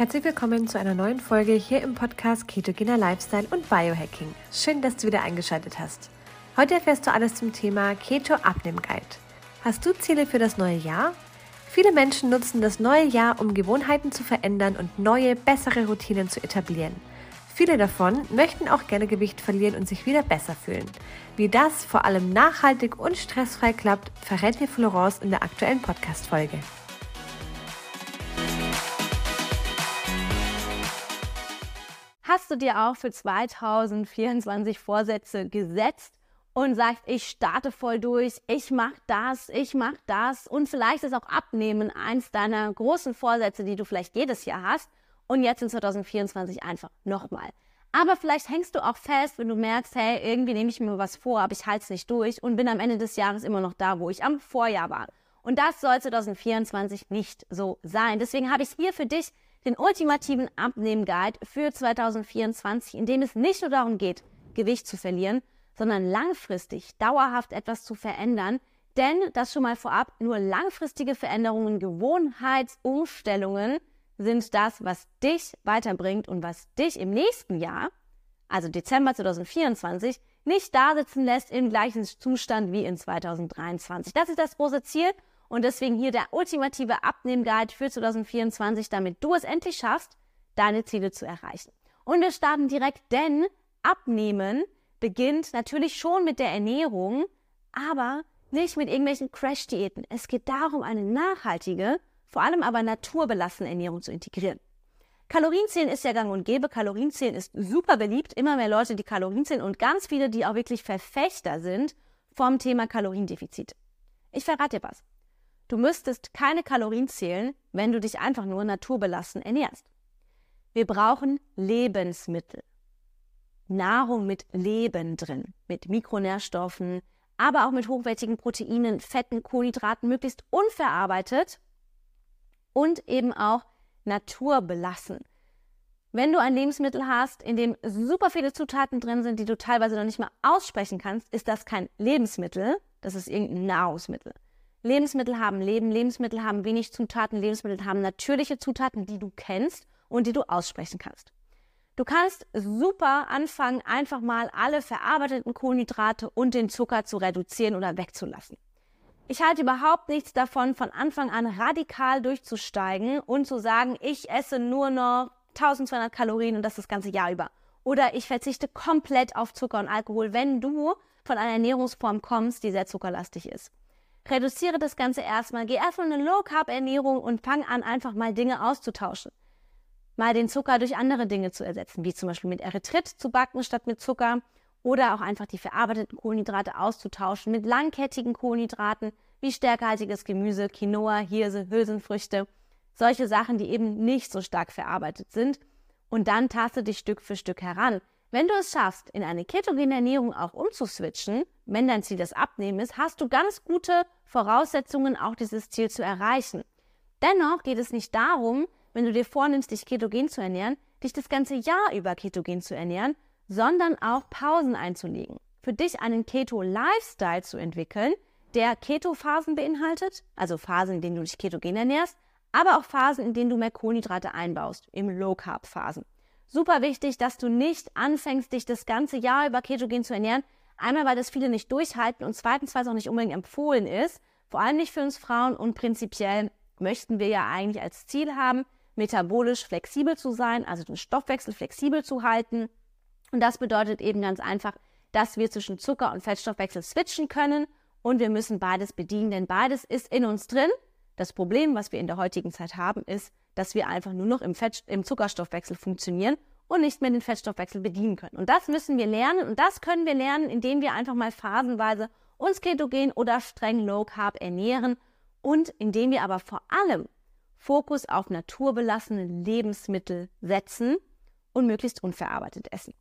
Herzlich willkommen zu einer neuen Folge hier im Podcast Ketogener Lifestyle und Biohacking. Schön, dass du wieder eingeschaltet hast. Heute erfährst du alles zum Thema Keto Abnehm Guide. Hast du Ziele für das neue Jahr? Viele Menschen nutzen das neue Jahr, um Gewohnheiten zu verändern und neue, bessere Routinen zu etablieren. Viele davon möchten auch gerne Gewicht verlieren und sich wieder besser fühlen. Wie das vor allem nachhaltig und stressfrei klappt, verrät dir Florence in der aktuellen Podcast-Folge. Hast du dir auch für 2024 Vorsätze gesetzt und sagst, ich starte voll durch, ich mache das, ich mache das und vielleicht ist auch Abnehmen eins deiner großen Vorsätze, die du vielleicht jedes Jahr hast und jetzt in 2024 einfach nochmal. Aber vielleicht hängst du auch fest, wenn du merkst, hey, irgendwie nehme ich mir was vor, aber ich halte es nicht durch und bin am Ende des Jahres immer noch da, wo ich am Vorjahr war. Und das soll 2024 nicht so sein. Deswegen habe ich hier für dich den ultimativen Abnehmen-Guide für 2024, in dem es nicht nur darum geht, Gewicht zu verlieren, sondern langfristig, dauerhaft etwas zu verändern. Denn das schon mal vorab, nur langfristige Veränderungen, Gewohnheitsumstellungen sind das, was dich weiterbringt und was dich im nächsten Jahr, also Dezember 2024, nicht da sitzen lässt im gleichen Zustand wie in 2023. Das ist das große Ziel und deswegen hier der ultimative Abnehmguide für 2024, damit du es endlich schaffst, deine Ziele zu erreichen. Und wir starten direkt, denn Abnehmen beginnt natürlich schon mit der Ernährung, aber nicht mit irgendwelchen Crash-Diäten. Es geht darum, eine nachhaltige vor allem aber naturbelassene Ernährung zu integrieren. Kalorienzählen ist ja gang und gäbe. Kalorienzählen ist super beliebt. Immer mehr Leute, die Kalorien zählen und ganz viele, die auch wirklich Verfechter sind vom Thema Kaloriendefizit. Ich verrate dir was. Du müsstest keine Kalorien zählen, wenn du dich einfach nur naturbelassen ernährst. Wir brauchen Lebensmittel. Nahrung mit Leben drin, mit Mikronährstoffen, aber auch mit hochwertigen Proteinen, Fetten, Kohlenhydraten, möglichst unverarbeitet und eben auch naturbelassen. Wenn du ein Lebensmittel hast, in dem super viele Zutaten drin sind, die du teilweise noch nicht mal aussprechen kannst, ist das kein Lebensmittel, das ist irgendein Nahrungsmittel. Lebensmittel haben Leben, Lebensmittel haben wenig Zutaten, Lebensmittel haben natürliche Zutaten, die du kennst und die du aussprechen kannst. Du kannst super anfangen, einfach mal alle verarbeiteten Kohlenhydrate und den Zucker zu reduzieren oder wegzulassen. Ich halte überhaupt nichts davon, von Anfang an radikal durchzusteigen und zu sagen, ich esse nur noch 1200 Kalorien und das das ganze Jahr über. Oder ich verzichte komplett auf Zucker und Alkohol, wenn du von einer Ernährungsform kommst, die sehr zuckerlastig ist. Reduziere das Ganze erstmal, geh erstmal eine Low-Carb-Ernährung und fang an, einfach mal Dinge auszutauschen. Mal den Zucker durch andere Dinge zu ersetzen, wie zum Beispiel mit Erythrit zu backen statt mit Zucker oder auch einfach die verarbeiteten Kohlenhydrate auszutauschen mit langkettigen Kohlenhydraten wie stärkehaltiges Gemüse, Quinoa, Hirse, Hülsenfrüchte, solche Sachen, die eben nicht so stark verarbeitet sind. Und dann taste dich Stück für Stück heran. Wenn du es schaffst, in eine ketogene Ernährung auch umzuswitchen, wenn dein Ziel das Abnehmen ist, hast du ganz gute Voraussetzungen, auch dieses Ziel zu erreichen. Dennoch geht es nicht darum, wenn du dir vornimmst, dich ketogen zu ernähren, dich das ganze Jahr über ketogen zu ernähren, sondern auch Pausen einzulegen. Für dich einen Keto-Lifestyle zu entwickeln, der Keto-Phasen beinhaltet, also Phasen, in denen du dich ketogen ernährst, aber auch Phasen, in denen du mehr Kohlenhydrate einbaust, im Low-Carb-Phasen. Super wichtig, dass du nicht anfängst, dich das ganze Jahr über ketogen zu ernähren. Einmal, weil das viele nicht durchhalten und zweitens, weil es auch nicht unbedingt empfohlen ist, vor allem nicht für uns Frauen und prinzipiell möchten wir ja eigentlich als Ziel haben, metabolisch flexibel zu sein, also den Stoffwechsel flexibel zu halten und das bedeutet eben ganz einfach, dass wir zwischen Zucker- und Fettstoffwechsel switchen können und wir müssen beides bedienen, denn beides ist in uns drin. Das Problem, was wir in der heutigen Zeit haben, ist, dass wir einfach nur noch im, Fett, im Zuckerstoffwechsel funktionieren und nicht mehr den Fettstoffwechsel bedienen können. Und das müssen wir lernen und das können wir lernen, indem wir einfach mal phasenweise uns ketogen oder streng Low Carb ernähren und indem wir aber vor allem Fokus auf naturbelassene Lebensmittel setzen und möglichst unverarbeitet essen.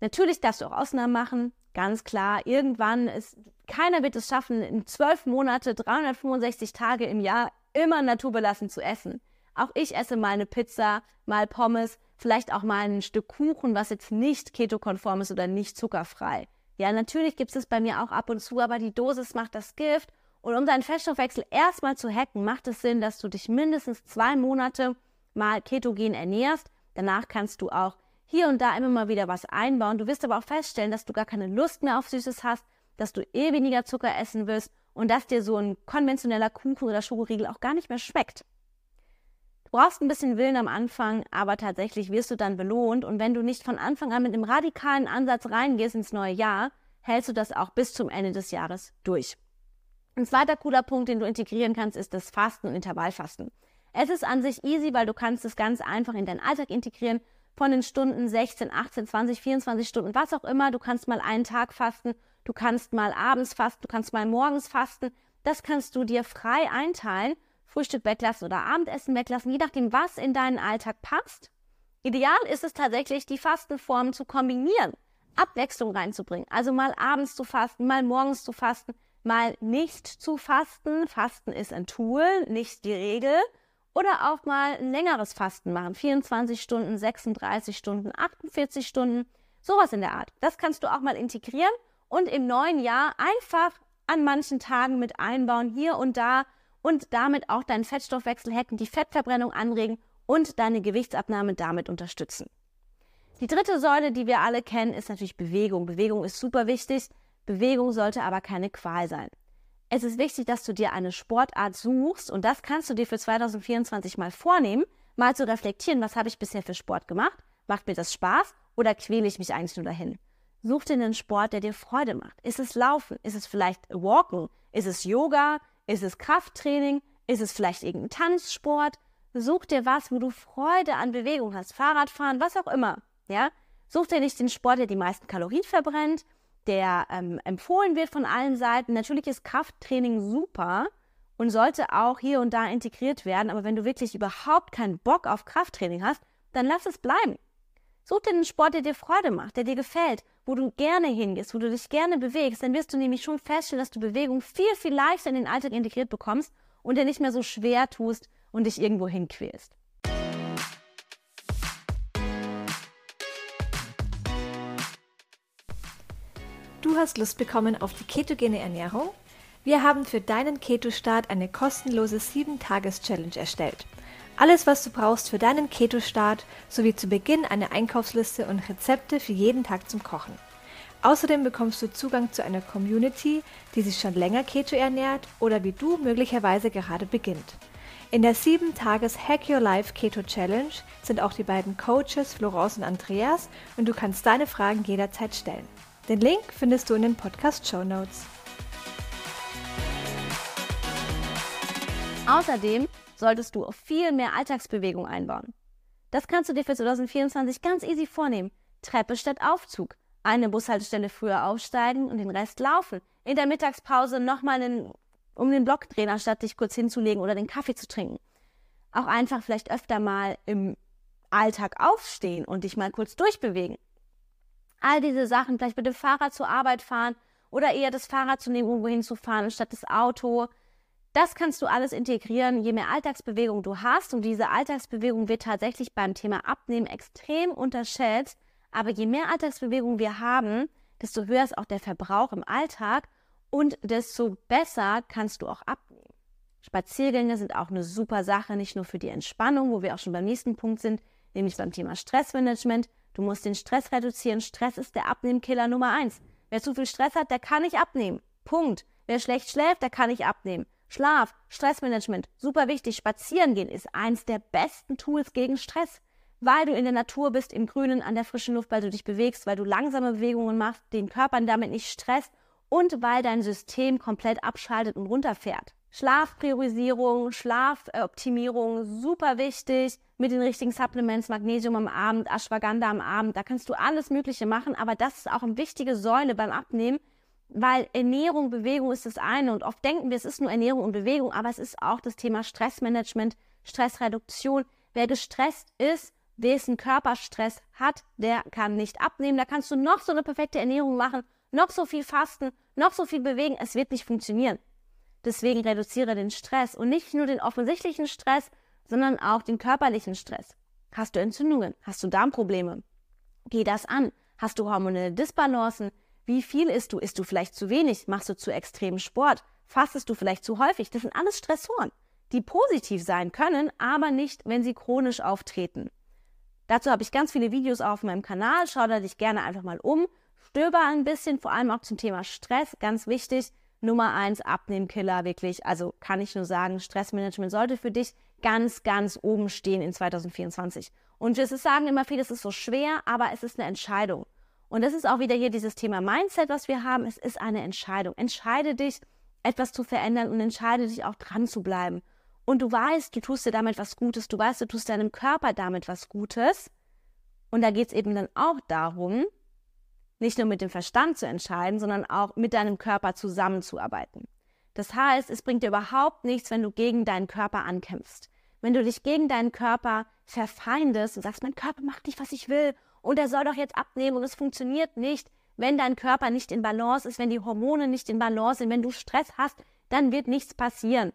Natürlich darfst du auch Ausnahmen machen, ganz klar. Irgendwann ist, keiner wird es schaffen, in zwölf Monate, 365 Tage im Jahr immer naturbelassen zu essen. Auch ich esse mal eine Pizza, mal Pommes, vielleicht auch mal ein Stück Kuchen, was jetzt nicht ketokonform ist oder nicht zuckerfrei. Ja, natürlich gibt es bei mir auch ab und zu, aber die Dosis macht das Gift. Und um deinen Fettstoffwechsel erstmal zu hacken, macht es Sinn, dass du dich mindestens zwei Monate mal ketogen ernährst, danach kannst du auch hier und da immer mal wieder was einbauen. Du wirst aber auch feststellen, dass du gar keine Lust mehr auf Süßes hast, dass du eh weniger Zucker essen wirst und dass dir so ein konventioneller Kuchen oder Schokoriegel auch gar nicht mehr schmeckt. Du brauchst ein bisschen Willen am Anfang, aber tatsächlich wirst du dann belohnt und wenn du nicht von Anfang an mit einem radikalen Ansatz reingehst ins neue Jahr, hältst du das auch bis zum Ende des Jahres durch. Ein zweiter cooler Punkt, den du integrieren kannst, ist das Fasten und Intervallfasten. Es ist an sich easy, weil du kannst es ganz einfach in deinen Alltag integrieren. Von den Stunden 16, 18, 20, 24 Stunden, was auch immer. Du kannst mal einen Tag fasten, du kannst mal abends fasten, du kannst mal morgens fasten. Das kannst du dir frei einteilen. Frühstück weglassen oder Abendessen weglassen, je nachdem, was in deinen Alltag passt. Ideal ist es tatsächlich, die Fastenformen zu kombinieren, Abwechslung reinzubringen. Also mal abends zu fasten, mal morgens zu fasten, mal nicht zu fasten. Fasten ist ein Tool, nicht die Regel. Oder auch mal ein längeres Fasten machen. 24 Stunden, 36 Stunden, 48 Stunden. Sowas in der Art. Das kannst du auch mal integrieren und im neuen Jahr einfach an manchen Tagen mit einbauen, hier und da und damit auch deinen Fettstoffwechsel hacken, die Fettverbrennung anregen und deine Gewichtsabnahme damit unterstützen. Die dritte Säule, die wir alle kennen, ist natürlich Bewegung. Bewegung ist super wichtig. Bewegung sollte aber keine Qual sein. Es ist wichtig, dass du dir eine Sportart suchst und das kannst du dir für 2024 mal vornehmen, mal zu reflektieren, was habe ich bisher für Sport gemacht? Macht mir das Spaß oder quäle ich mich eigentlich nur dahin? Such dir einen Sport, der dir Freude macht. Ist es Laufen? Ist es vielleicht Walken? Ist es Yoga? Ist es Krafttraining? Ist es vielleicht irgendein Tanzsport? Such dir was, wo du Freude an Bewegung hast. Fahrradfahren, was auch immer. Ja? Such dir nicht den Sport, der die meisten Kalorien verbrennt der ähm, empfohlen wird von allen Seiten. Natürlich ist Krafttraining super und sollte auch hier und da integriert werden, aber wenn du wirklich überhaupt keinen Bock auf Krafttraining hast, dann lass es bleiben. Such dir einen Sport, der dir Freude macht, der dir gefällt, wo du gerne hingehst, wo du dich gerne bewegst, dann wirst du nämlich schon feststellen, dass du Bewegung viel, viel leichter in den Alltag integriert bekommst und dir nicht mehr so schwer tust und dich irgendwo hinquälst. Du hast Lust bekommen auf die ketogene Ernährung? Wir haben für deinen Keto-Start eine kostenlose 7-Tages-Challenge erstellt. Alles, was du brauchst für deinen Keto-Start, sowie zu Beginn eine Einkaufsliste und Rezepte für jeden Tag zum Kochen. Außerdem bekommst du Zugang zu einer Community, die sich schon länger Keto ernährt oder wie du möglicherweise gerade beginnt. In der 7-Tages Hack Your Life Keto Challenge sind auch die beiden Coaches Florence und Andreas und du kannst deine Fragen jederzeit stellen. Den Link findest du in den Podcast Show Notes. Außerdem solltest du viel mehr Alltagsbewegung einbauen. Das kannst du dir für 2024 ganz easy vornehmen. Treppe statt Aufzug. Eine Bushaltestelle früher aufsteigen und den Rest laufen. In der Mittagspause nochmal um den Block drehen, anstatt dich kurz hinzulegen oder den Kaffee zu trinken. Auch einfach vielleicht öfter mal im Alltag aufstehen und dich mal kurz durchbewegen. All diese Sachen, vielleicht mit dem Fahrrad zur Arbeit fahren oder eher das Fahrrad zu nehmen, irgendwo hinzufahren, anstatt das Auto. Das kannst du alles integrieren, je mehr Alltagsbewegung du hast. Und diese Alltagsbewegung wird tatsächlich beim Thema Abnehmen extrem unterschätzt. Aber je mehr Alltagsbewegung wir haben, desto höher ist auch der Verbrauch im Alltag und desto besser kannst du auch abnehmen. Spaziergänge sind auch eine super Sache, nicht nur für die Entspannung, wo wir auch schon beim nächsten Punkt sind, nämlich beim Thema Stressmanagement, Du musst den Stress reduzieren. Stress ist der Abnehmkiller Nummer eins. Wer zu viel Stress hat, der kann nicht abnehmen. Punkt. Wer schlecht schläft, der kann nicht abnehmen. Schlaf, Stressmanagement, super wichtig. Spazieren gehen ist eins der besten Tools gegen Stress, weil du in der Natur bist, im Grünen, an der frischen Luft, weil du dich bewegst, weil du langsame Bewegungen machst, den Körper damit nicht stresst und weil dein System komplett abschaltet und runterfährt. Schlafpriorisierung, Schlafoptimierung, super wichtig. Mit den richtigen Supplements, Magnesium am Abend, Ashwagandha am Abend, da kannst du alles Mögliche machen, aber das ist auch eine wichtige Säule beim Abnehmen, weil Ernährung, Bewegung ist das eine und oft denken wir, es ist nur Ernährung und Bewegung, aber es ist auch das Thema Stressmanagement, Stressreduktion. Wer gestresst ist, dessen Körperstress hat, der kann nicht abnehmen. Da kannst du noch so eine perfekte Ernährung machen, noch so viel fasten, noch so viel bewegen, es wird nicht funktionieren. Deswegen reduziere den Stress und nicht nur den offensichtlichen Stress, sondern auch den körperlichen Stress. Hast du Entzündungen? Hast du Darmprobleme? Geh das an. Hast du hormonelle Disbalancen? Wie viel isst du? Isst du vielleicht zu wenig? Machst du zu extremen Sport? Fastest du vielleicht zu häufig? Das sind alles Stressoren. die positiv sein können, aber nicht, wenn sie chronisch auftreten. Dazu habe ich ganz viele Videos auf meinem Kanal. Schau da dich gerne einfach mal um. Stöber ein bisschen, vor allem auch zum Thema Stress. Ganz wichtig. Nummer eins, Abnehmkiller, wirklich. Also kann ich nur sagen, Stressmanagement sollte für dich ganz, ganz oben stehen in 2024. Und es sagen immer viele, es ist so schwer, aber es ist eine Entscheidung. Und das ist auch wieder hier dieses Thema Mindset, was wir haben. Es ist eine Entscheidung. Entscheide dich, etwas zu verändern und entscheide dich auch dran zu bleiben. Und du weißt, du tust dir damit was Gutes, du weißt, du tust deinem Körper damit was Gutes. Und da geht es eben dann auch darum, nicht nur mit dem Verstand zu entscheiden, sondern auch mit deinem Körper zusammenzuarbeiten. Das heißt, es bringt dir überhaupt nichts, wenn du gegen deinen Körper ankämpfst. Wenn du dich gegen deinen Körper verfeindest und sagst, mein Körper macht nicht, was ich will und er soll doch jetzt abnehmen und es funktioniert nicht, wenn dein Körper nicht in Balance ist, wenn die Hormone nicht in Balance sind, wenn du Stress hast, dann wird nichts passieren.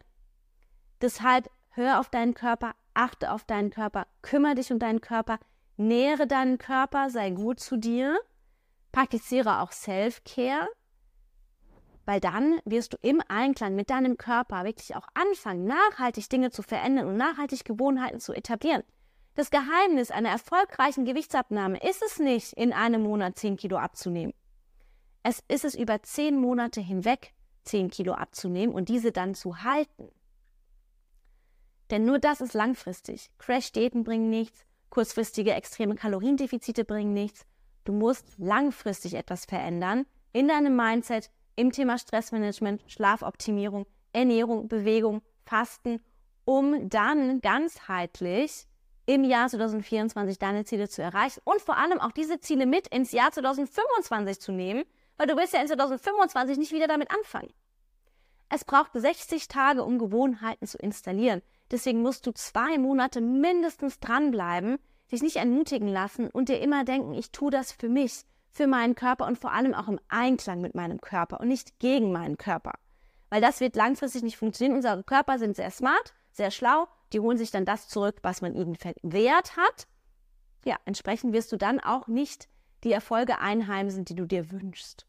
Deshalb hör auf deinen Körper, achte auf deinen Körper, kümmere dich um deinen Körper, nähere deinen Körper, sei gut zu dir, praktiziere auch Self-Care, weil dann wirst du im Einklang mit deinem Körper wirklich auch anfangen, nachhaltig Dinge zu verändern und nachhaltig Gewohnheiten zu etablieren. Das Geheimnis einer erfolgreichen Gewichtsabnahme ist es nicht, in einem Monat 10 Kilo abzunehmen. Es ist es über 10 Monate hinweg 10 Kilo abzunehmen und diese dann zu halten. Denn nur das ist langfristig. Crash-Diäten bringen nichts, kurzfristige extreme Kaloriendefizite bringen nichts. Du musst langfristig etwas verändern in deinem Mindset, im Thema Stressmanagement, Schlafoptimierung, Ernährung, Bewegung, Fasten, um dann ganzheitlich im Jahr 2024 deine Ziele zu erreichen und vor allem auch diese Ziele mit ins Jahr 2025 zu nehmen, weil du willst ja in 2025 nicht wieder damit anfangen. Es braucht 60 Tage, um Gewohnheiten zu installieren. Deswegen musst du zwei Monate mindestens dranbleiben, dich nicht entmutigen lassen und dir immer denken, ich tue das für mich, für meinen Körper und vor allem auch im Einklang mit meinem Körper und nicht gegen meinen Körper. Weil das wird langfristig nicht funktionieren. Unsere Körper sind sehr smart, sehr schlau die holen sich dann das zurück, was man ihnen verwehrt hat. Ja, entsprechend wirst du dann auch nicht die Erfolge einheimsen, die du dir wünschst.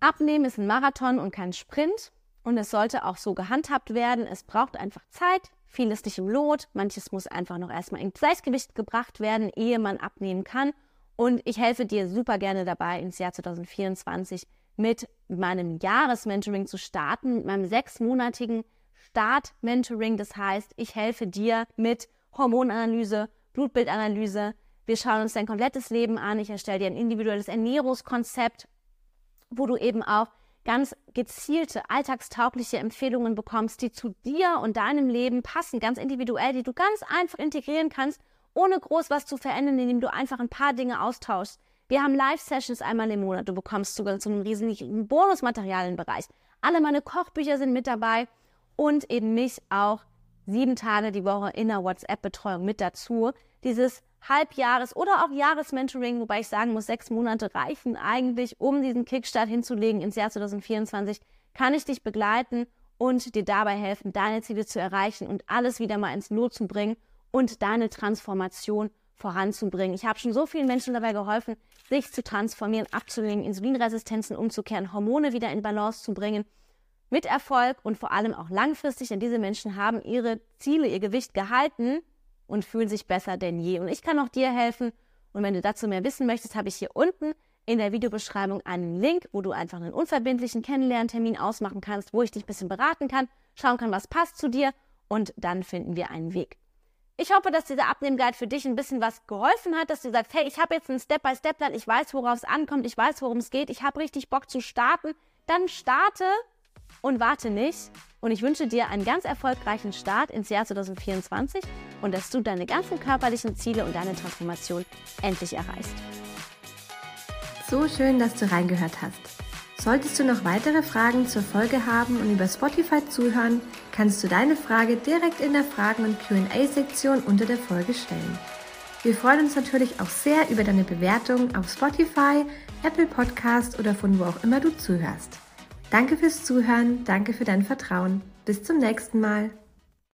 Abnehmen ist ein Marathon und kein Sprint und es sollte auch so gehandhabt werden. Es braucht einfach Zeit, vieles nicht im Lot, manches muss einfach noch erstmal in Gleichgewicht gebracht werden, ehe man abnehmen kann. Und ich helfe dir super gerne dabei, ins Jahr 2024 mit meinem Jahresmentoring zu starten, mit meinem sechsmonatigen Start-Mentoring. Das heißt, ich helfe dir mit Hormonanalyse, Blutbildanalyse. Wir schauen uns dein komplettes Leben an. Ich erstelle dir ein individuelles Ernährungskonzept, wo du eben auch ganz gezielte, alltagstaugliche Empfehlungen bekommst, die zu dir und deinem Leben passen, ganz individuell, die du ganz einfach integrieren kannst, ohne groß was zu verändern, indem du einfach ein paar Dinge austauschst. Wir haben Live-Sessions einmal im Monat. Du bekommst sogar zu einem riesigen Bonusmaterialienbereich. Alle meine Kochbücher sind mit dabei und eben mich auch sieben Tage die Woche in der WhatsApp-Betreuung mit dazu. Dieses Halbjahres- oder auch Jahresmentoring, wobei ich sagen muss, sechs Monate reichen eigentlich, um diesen Kickstart hinzulegen ins Jahr 2024, kann ich dich begleiten und dir dabei helfen, deine Ziele zu erreichen und alles wieder mal ins Lot zu bringen und deine Transformation voranzubringen. Ich habe schon so vielen Menschen dabei geholfen, sich zu transformieren, abzulegen, Insulinresistenzen umzukehren, Hormone wieder in Balance zu bringen. Mit Erfolg und vor allem auch langfristig, denn diese Menschen haben ihre Ziele, ihr Gewicht gehalten und fühlen sich besser denn je. Und ich kann auch dir helfen. Und wenn du dazu mehr wissen möchtest, habe ich hier unten in der Videobeschreibung einen Link, wo du einfach einen unverbindlichen Kennenlerntermin ausmachen kannst, wo ich dich ein bisschen beraten kann, schauen kann, was passt zu dir und dann finden wir einen Weg. Ich hoffe, dass dieser Abnehmguide für dich ein bisschen was geholfen hat, dass du sagst, hey, ich habe jetzt einen Step-by-Step-Plan, ich weiß, worauf es ankommt, ich weiß, worum es geht, ich habe richtig Bock zu starten. Dann starte und warte nicht. Und ich wünsche dir einen ganz erfolgreichen Start ins Jahr 2024 und dass du deine ganzen körperlichen Ziele und deine Transformation endlich erreichst. So schön, dass du reingehört hast. Solltest du noch weitere Fragen zur Folge haben und über Spotify zuhören, kannst du deine Frage direkt in der Fragen- und QA-Sektion unter der Folge stellen. Wir freuen uns natürlich auch sehr über deine Bewertung auf Spotify, Apple Podcast oder von wo auch immer du zuhörst. Danke fürs Zuhören, danke für dein Vertrauen. Bis zum nächsten Mal.